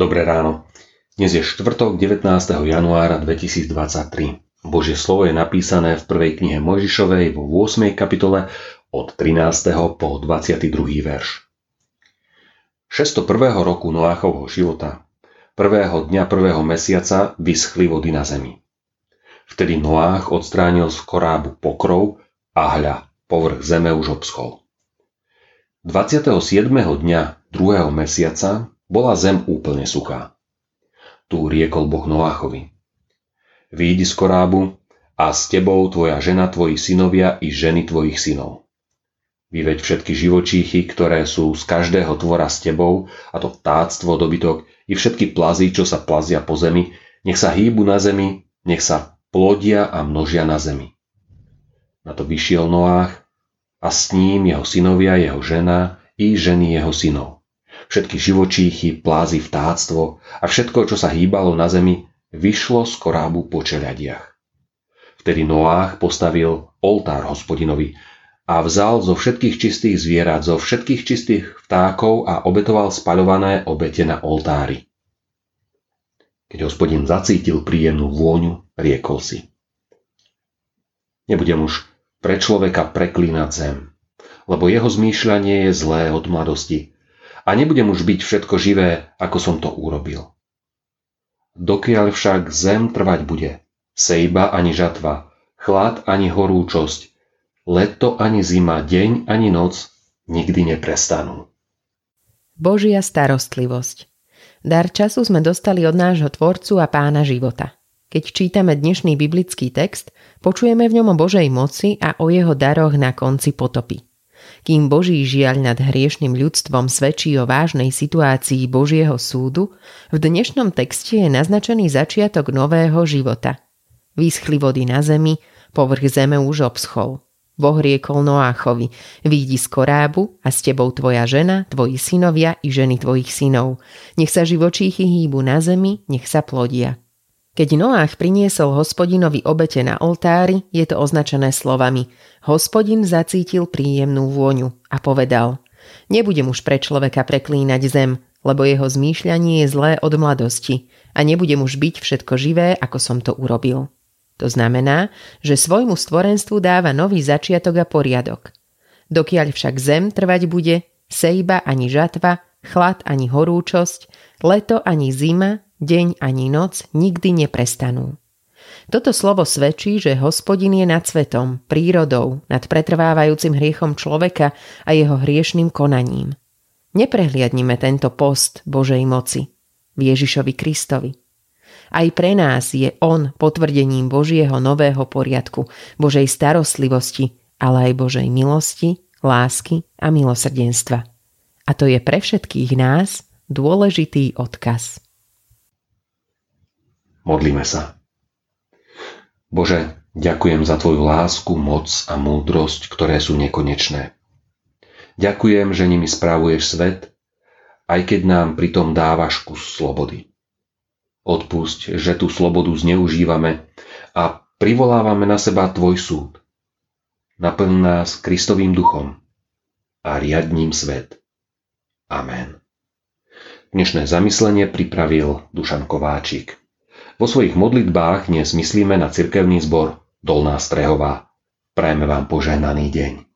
Dobré ráno. Dnes je štvrtok 19. januára 2023. Božie slovo je napísané v prvej knihe Mojžišovej vo 8. kapitole od 13. po 22. verš. 601. roku Noáchovho života, prvého dňa prvého mesiaca vyschli vody na zemi. Vtedy Noách odstránil z korábu pokrov a hľa, povrch zeme už obschol. 27. dňa druhého mesiaca bola zem úplne suchá. Tu riekol Boh Noáchovi. Výjdi z korábu a s tebou tvoja žena, tvoji synovia i ženy tvojich synov. Vyveď všetky živočíchy, ktoré sú z každého tvora s tebou, a to vtáctvo, dobytok i všetky plazy, čo sa plazia po zemi, nech sa hýbu na zemi, nech sa plodia a množia na zemi. Na to vyšiel Noách a s ním jeho synovia, jeho žena i ženy jeho synov všetky živočíchy, plázy, vtáctvo a všetko, čo sa hýbalo na zemi, vyšlo z korábu po čeliadiach. Vtedy Noách postavil oltár hospodinovi a vzal zo všetkých čistých zvierat, zo všetkých čistých vtákov a obetoval spaľované obete na oltári. Keď hospodin zacítil príjemnú vôňu, riekol si. Nebudem už pre človeka preklínať zem, lebo jeho zmýšľanie je zlé od mladosti a nebudem už byť všetko živé, ako som to urobil. Dokiaľ však zem trvať bude, sejba ani žatva, chlad ani horúčosť, leto ani zima, deň ani noc nikdy neprestanú. Božia starostlivosť Dar času sme dostali od nášho Tvorcu a Pána života. Keď čítame dnešný biblický text, počujeme v ňom o Božej moci a o jeho daroch na konci potopy. Kým Boží žiaľ nad hriešným ľudstvom svedčí o vážnej situácii Božieho súdu, v dnešnom texte je naznačený začiatok nového života. Výschli vody na zemi, povrch zeme už obschol. Boh riekol Noáchovi, výjdi z korábu a s tebou tvoja žena, tvoji synovia i ženy tvojich synov. Nech sa živočíchy hýbu na zemi, nech sa plodia. Keď Noách priniesol hospodinovi obete na oltári, je to označené slovami Hospodin zacítil príjemnú vôňu a povedal Nebudem už pre človeka preklínať zem, lebo jeho zmýšľanie je zlé od mladosti a nebudem už byť všetko živé, ako som to urobil. To znamená, že svojmu stvorenstvu dáva nový začiatok a poriadok. Dokiaľ však zem trvať bude, sejba ani žatva, chlad ani horúčosť, leto ani zima, deň ani noc nikdy neprestanú. Toto slovo svedčí, že hospodin je nad svetom, prírodou, nad pretrvávajúcim hriechom človeka a jeho hriešným konaním. Neprehliadnime tento post Božej moci Ježišovi Kristovi. Aj pre nás je On potvrdením Božieho nového poriadku, Božej starostlivosti, ale aj Božej milosti, lásky a milosrdenstva. A to je pre všetkých nás dôležitý odkaz. Modlíme sa. Bože, ďakujem za Tvoju lásku, moc a múdrosť, ktoré sú nekonečné. Ďakujem, že nimi správuješ svet, aj keď nám pritom dávaš kus slobody. Odpusť, že tú slobodu zneužívame a privolávame na seba Tvoj súd. Naplň nás Kristovým duchom a riadním svet. Amen. Dnešné zamyslenie pripravil Dušan Kováčik. Vo svojich modlitbách dnes myslíme na cirkevný zbor Dolná Strehová. Prajeme vám požehnaný deň.